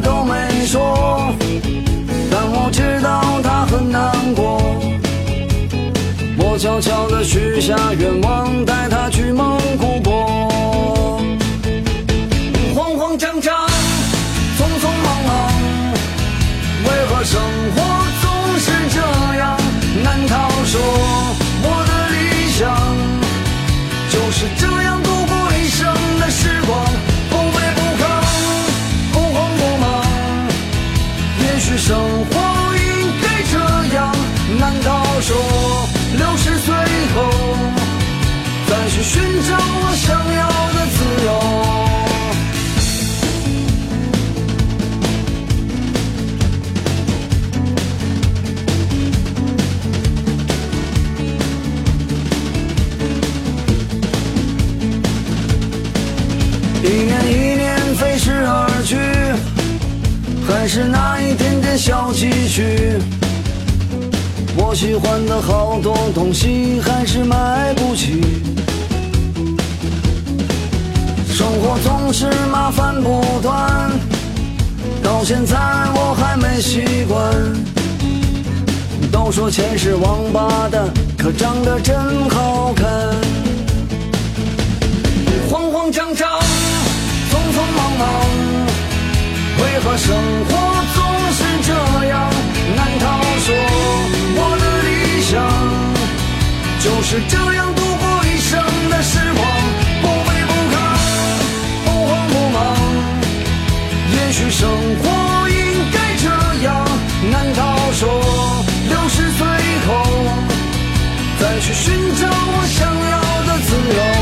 都没说，但我知道他很难过。我悄悄地许下愿望，带他去蒙古国。去寻找我想要的自由？一年一年飞逝而去，还是那一点点小积蓄。我喜欢的好多东西还是买不起。生活总是麻烦不断，到现在我还没习惯。都说钱是王八蛋，可长得真好看。慌慌张张，匆匆忙忙，为何生活总是这样？难道说我的理想就是这样生活应该这样。难道说六十岁后再去寻找我想要的自由？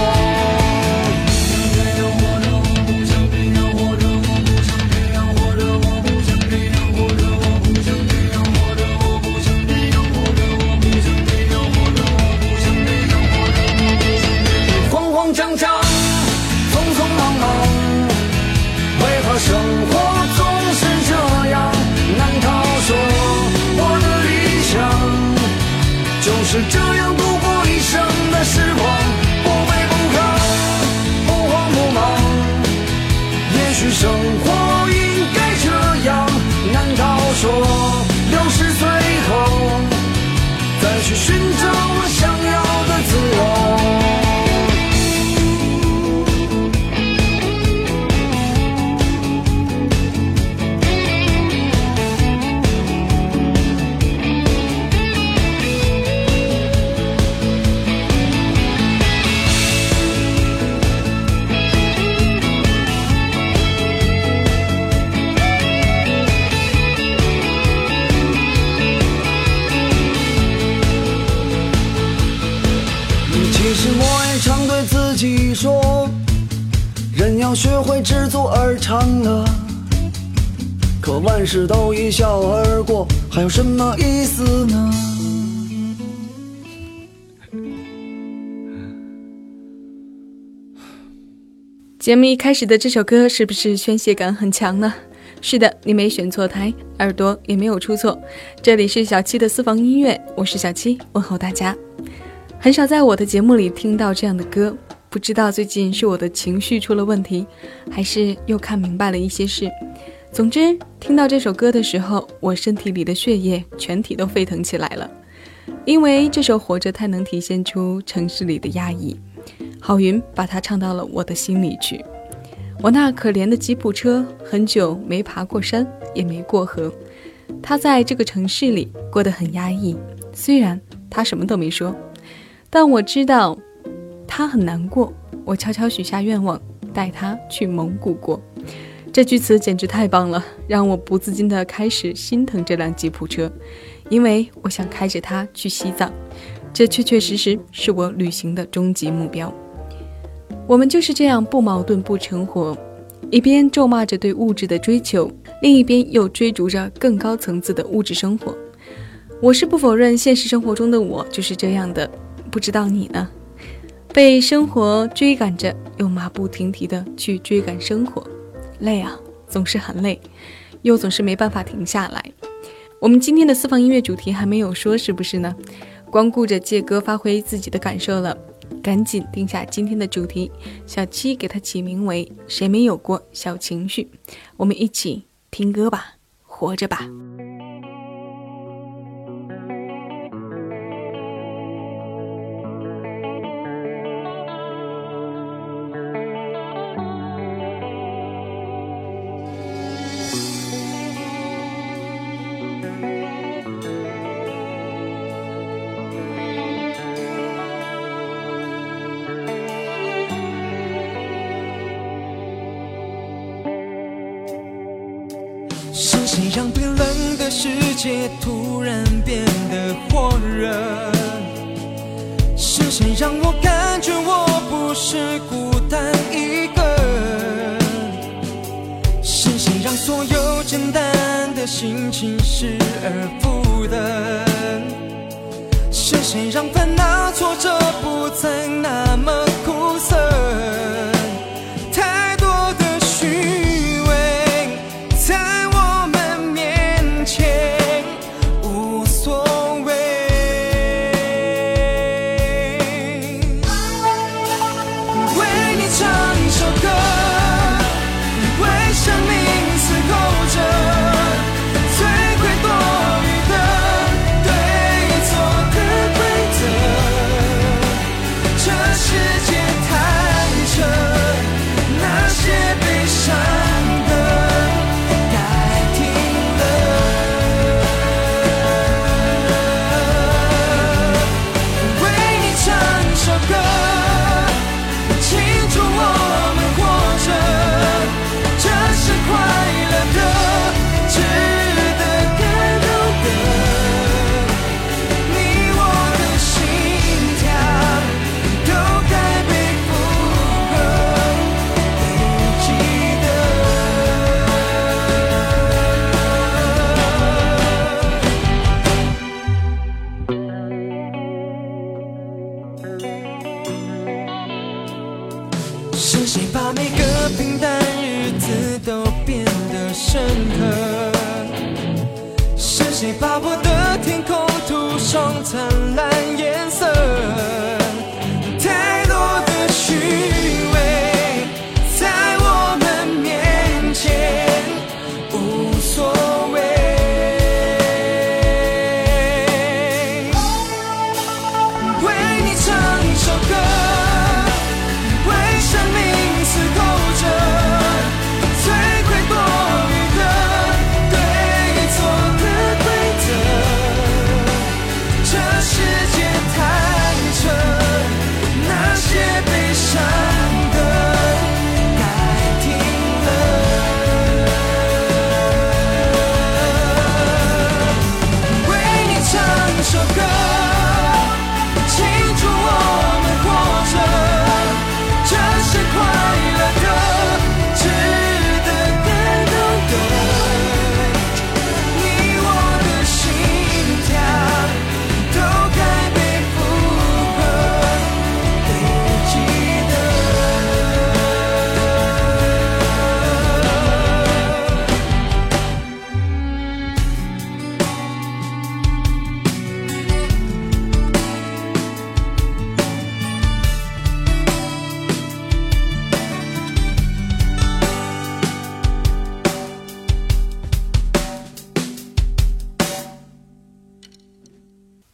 要学会知足而常乐。可万事都一笑而过，还有什么意思呢？节目一开始的这首歌是不是宣泄感很强呢？是的，你没选错台，耳朵也没有出错。这里是小七的私房音乐，我是小七，问候大家。很少在我的节目里听到这样的歌，不知道最近是我的情绪出了问题，还是又看明白了一些事。总之，听到这首歌的时候，我身体里的血液全体都沸腾起来了，因为这首《活着》太能体现出城市里的压抑。郝云把它唱到了我的心里去。我那可怜的吉普车，很久没爬过山，也没过河。他在这个城市里过得很压抑，虽然他什么都没说。但我知道，他很难过。我悄悄许下愿望，带他去蒙古国。这句词简直太棒了，让我不自禁地开始心疼这辆吉普车，因为我想开着它去西藏，这确确实实是我旅行的终极目标。我们就是这样不矛盾不成活，一边咒骂着对物质的追求，另一边又追逐着更高层次的物质生活。我是不否认现实生活中的我就是这样的，不知道你呢？被生活追赶着，又马不停蹄的去追赶生活，累啊，总是很累，又总是没办法停下来。我们今天的私房音乐主题还没有说，是不是呢？光顾着借歌发挥自己的感受了。赶紧定下今天的主题，小七给它起名为“谁没有过小情绪”，我们一起听歌吧，活着吧。心情失而复得？是谁让烦恼挫折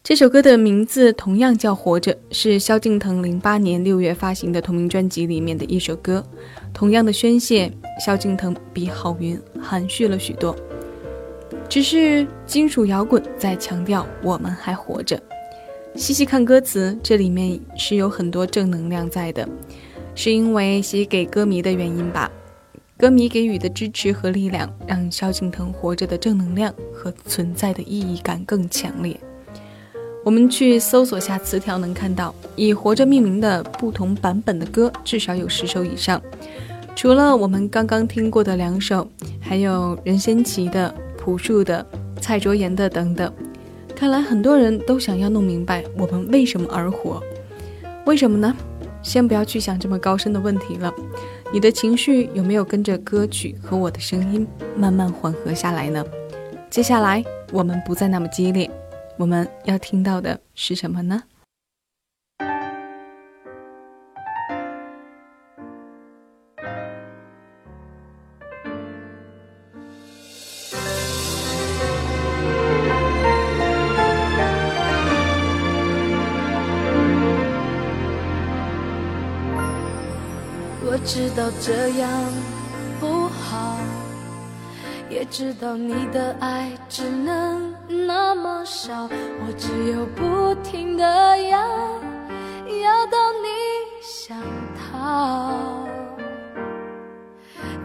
这首歌的名字同样叫《活着》，是萧敬腾零八年六月发行的同名专辑里面的一首歌。同样的宣泄，萧敬腾比郝云含蓄了许多。只是金属摇滚在强调我们还活着。细细看歌词，这里面是有很多正能量在的，是因为写给歌迷的原因吧。歌迷给予的支持和力量，让萧敬腾活着的正能量和存在的意义感更强烈。我们去搜索下词条，能看到以“活着”命名的不同版本的歌至少有十首以上。除了我们刚刚听过的两首，还有任贤齐的、朴树的、蔡卓妍的等等。看来很多人都想要弄明白我们为什么而活，为什么呢？先不要去想这么高深的问题了。你的情绪有没有跟着歌曲和我的声音慢慢缓和下来呢？接下来我们不再那么激烈，我们要听到的是什么呢？我知道这样不好，也知道你的爱只能那么少，我只有不停的要，要到你想逃。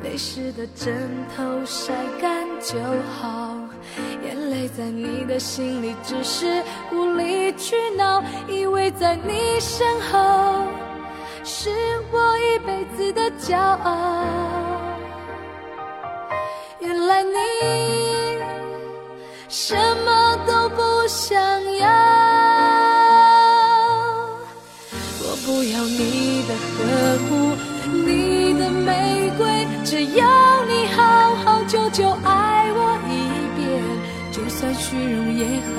泪湿的枕头晒干就好，眼泪在你的心里只是无理取闹，依偎在你身后。是我一辈子的骄傲。原来你什么都不想要。我不要你的呵护，你的玫瑰，只要你好好久久爱我一遍。就算虚荣也好，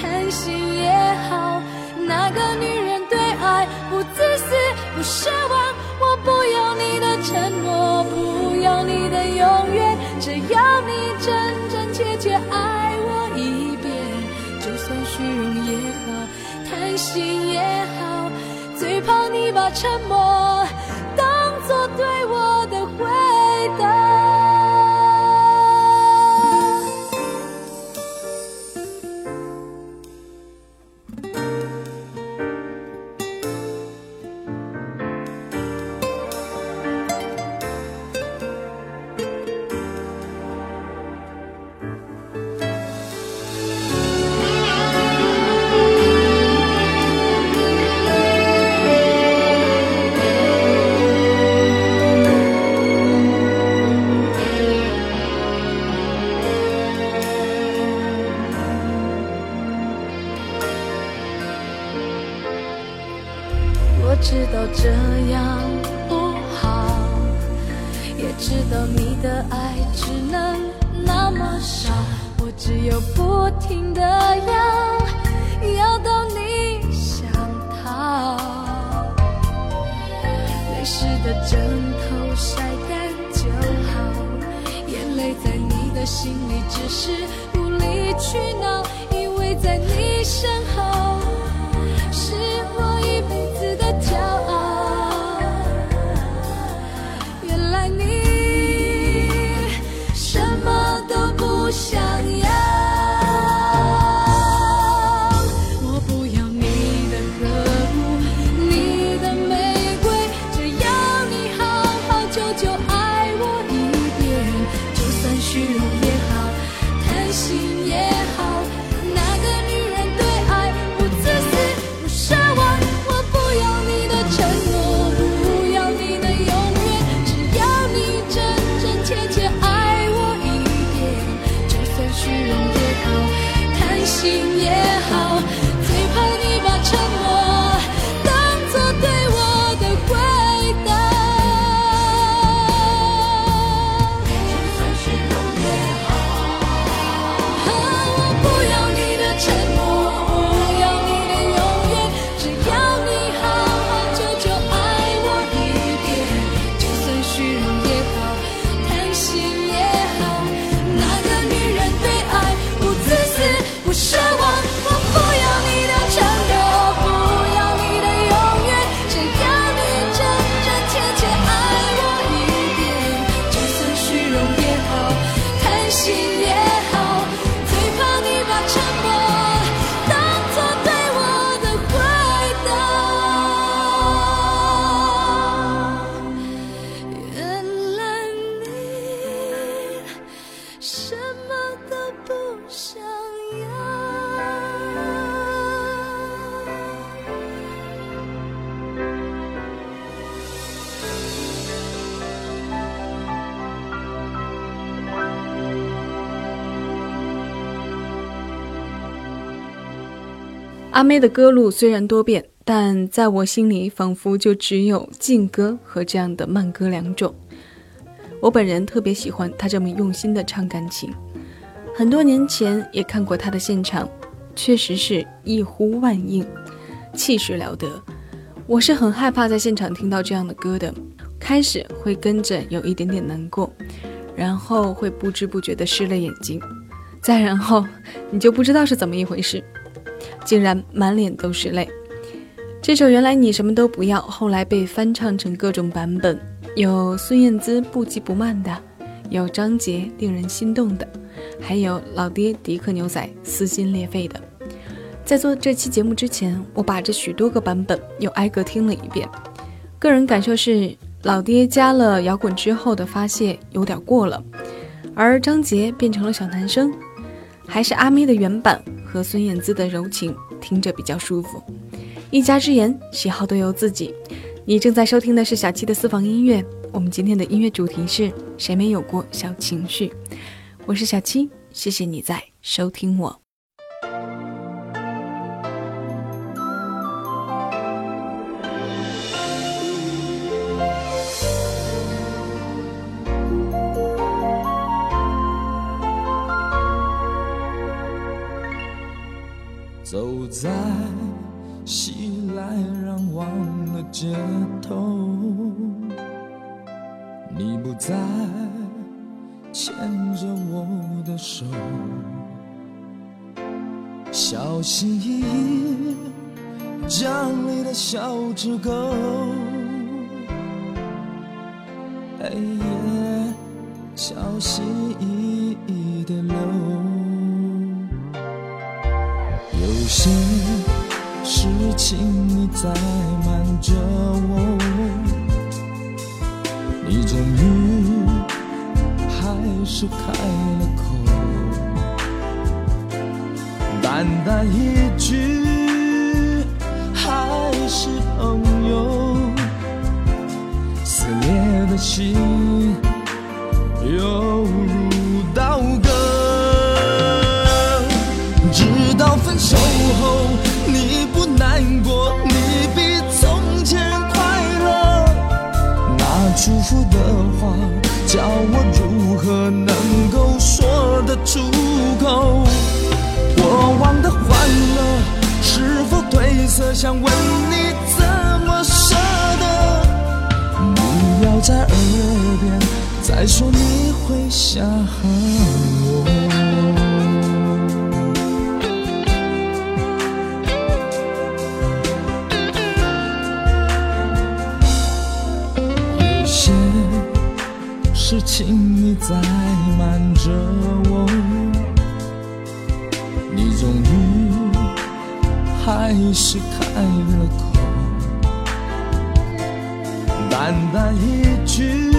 贪心也好，那个女人对爱不自私。不奢望，我不要你的承诺，不要你的永远，只要你真真切切爱心也好，最怕你把沉默当作对我的回答。阿妹的歌路虽然多变，但在我心里仿佛就只有劲歌和这样的慢歌两种。我本人特别喜欢她这么用心的唱感情，很多年前也看过她的现场，确实是一呼万应，气势了得。我是很害怕在现场听到这样的歌的，开始会跟着有一点点难过，然后会不知不觉的湿了眼睛，再然后你就不知道是怎么一回事。竟然满脸都是泪。这首《原来你什么都不要》后来被翻唱成各种版本，有孙燕姿不急不慢的，有张杰令人心动的，还有老爹迪克牛仔撕心裂肺的。在做这期节目之前，我把这许多个版本又挨个听了一遍，个人感受是，老爹加了摇滚之后的发泄有点过了，而张杰变成了小男生，还是阿咪的原版。和孙燕姿的柔情听着比较舒服，一家之言，喜好都由自己。你正在收听的是小七的私房音乐，我们今天的音乐主题是谁没有过小情绪？我是小七，谢谢你在收听我。是开了口，淡淡一句想问你怎么舍得？不要在耳边再说你会想我。有些事情你在瞒着我，你终于还是开了口，淡淡一句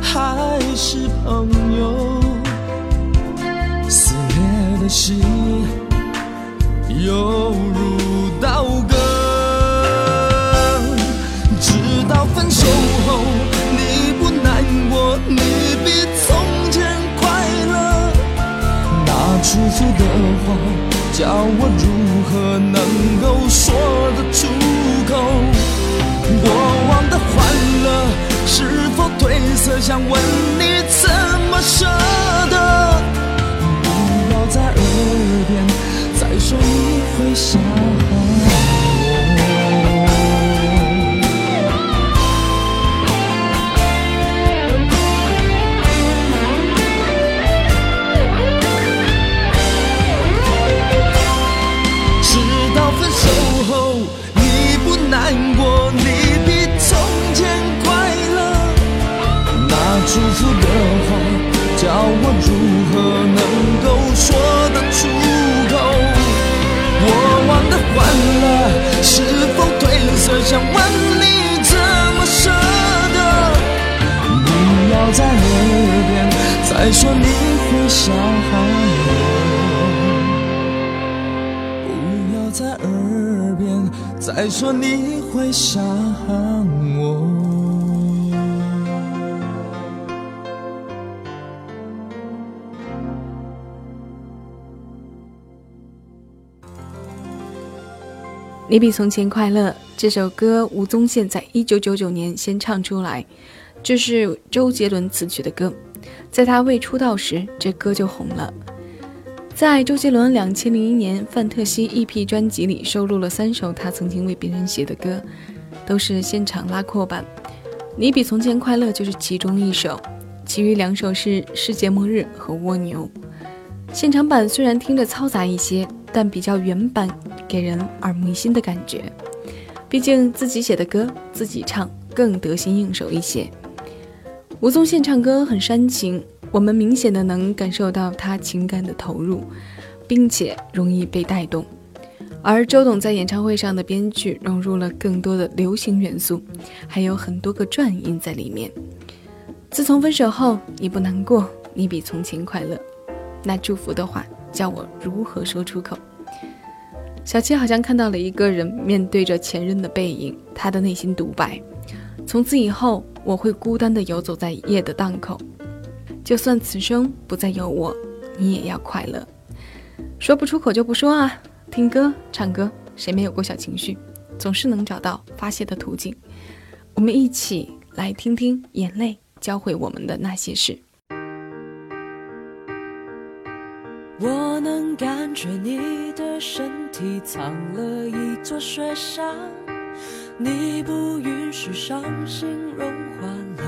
还是朋友，撕裂的心犹如刀割，直到分手后。你不难过，你比从前快乐，那祝福的话，叫我如何能够说得出口？过往的欢乐是否褪色？想问你怎么舍得？不要在耳边再说你会想。说你会想我。你比从前快乐这首歌，吴宗宪在一九九九年先唱出来，这是周杰伦词曲的歌。在他未出道时，这歌就红了。在周杰伦两千零一年《范特西》EP 专辑里，收录了三首他曾经为别人写的歌，都是现场拉阔版。你比从前快乐就是其中一首，其余两首是《世界末日》和《蜗牛》。现场版虽然听着嘈杂一些，但比较原版。给人耳目一新的感觉，毕竟自己写的歌自己唱更得心应手一些。吴宗宪唱歌很煽情，我们明显的能感受到他情感的投入，并且容易被带动。而周董在演唱会上的编剧融入了更多的流行元素，还有很多个转音在里面。自从分手后，你不难过，你比从前快乐。那祝福的话，叫我如何说出口？小七好像看到了一个人面对着前任的背影，他的内心独白：从此以后，我会孤单的游走在夜的档口，就算此生不再有我，你也要快乐。说不出口就不说啊，听歌唱歌，谁没有过小情绪？总是能找到发泄的途径。我们一起来听听眼泪教会我们的那些事。我能感觉你的身体藏了一座雪山，你不允许伤心融化了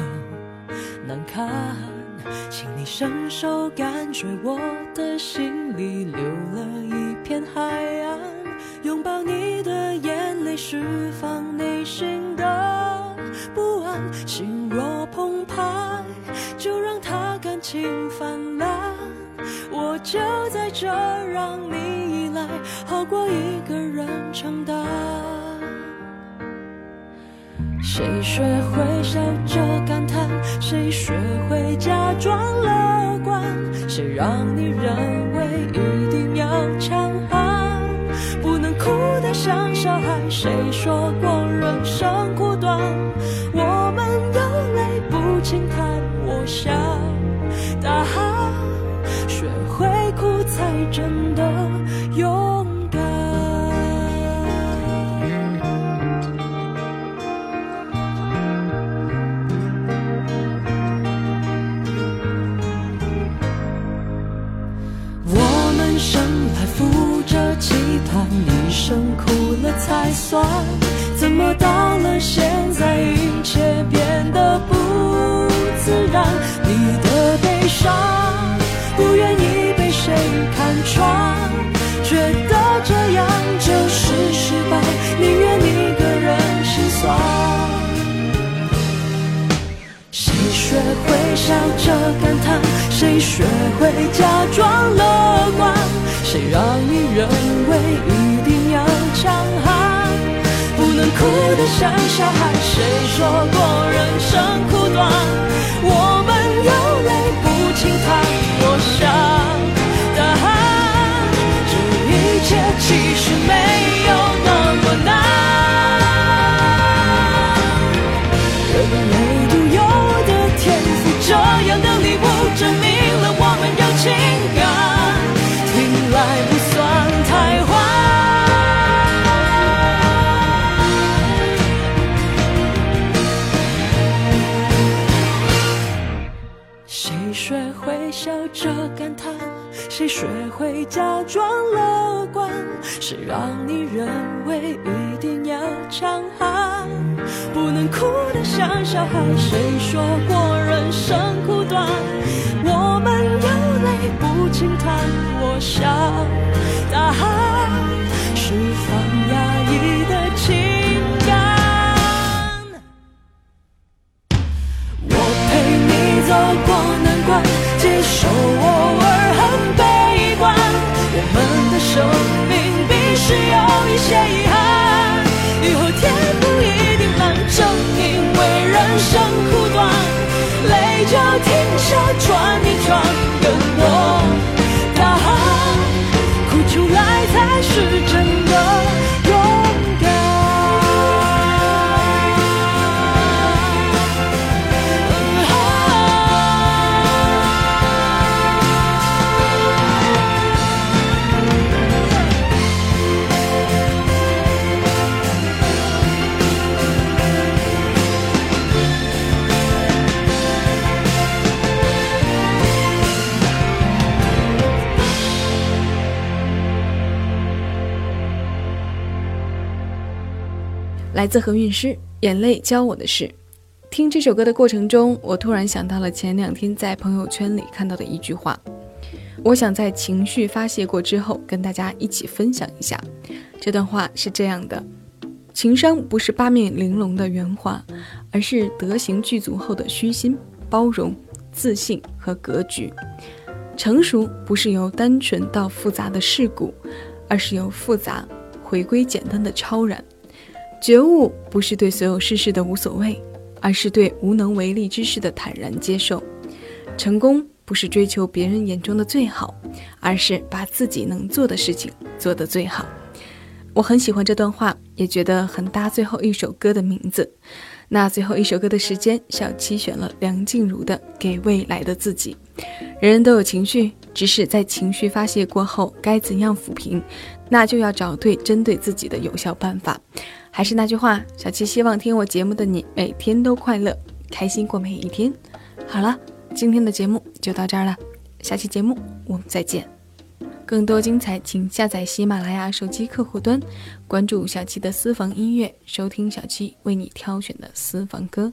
难堪，请你伸手感觉我的心里留了一片海岸，拥抱你的眼泪释放内心的不安，心若澎湃就让它感情泛滥。我就在这让你依赖，好过一个人承担。谁学会笑着感叹？谁学会假装乐观？谁让你认为一定要强悍？不能哭得像小孩？谁说过人生苦短？我们有泪不轻弹。我想，大喊，学会哭。才真还算。怎么到了现在，一切变得不自然？你的悲伤，不愿意被。谁看穿？觉得这样就是失败，宁愿一个人心酸。谁学会笑着感叹？谁学会假装乐观？谁让你认为一定要强？哭得像小孩？谁说过人生苦短？我们有泪不轻弹。我想。答案，这一切其实没微笑着感叹？谁学会假装乐观？谁让你认为一定要强悍？不能哭得像小孩？谁说过人生苦短？我们有泪不轻弹。我想，大海生来自何韵诗，《眼泪教我的事》。听这首歌的过程中，我突然想到了前两天在朋友圈里看到的一句话，我想在情绪发泄过之后，跟大家一起分享一下。这段话是这样的：情商不是八面玲珑的圆滑，而是德行具足后的虚心、包容、自信和格局。成熟不是由单纯到复杂的世故，而是由复杂回归简单的超然。觉悟不是对所有事事的无所谓，而是对无能为力之事的坦然接受。成功不是追求别人眼中的最好，而是把自己能做的事情做得最好。我很喜欢这段话，也觉得很搭最后一首歌的名字。那最后一首歌的时间，小七选了梁静茹的《给未来的自己》。人人都有情绪，只是在情绪发泄过后，该怎样抚平，那就要找对针对自己的有效办法。还是那句话，小七希望听我节目的你每天都快乐，开心过每一天。好了，今天的节目就到这儿了，下期节目我们再见。更多精彩，请下载喜马拉雅手机客户端，关注小七的私房音乐，收听小七为你挑选的私房歌。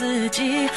自己，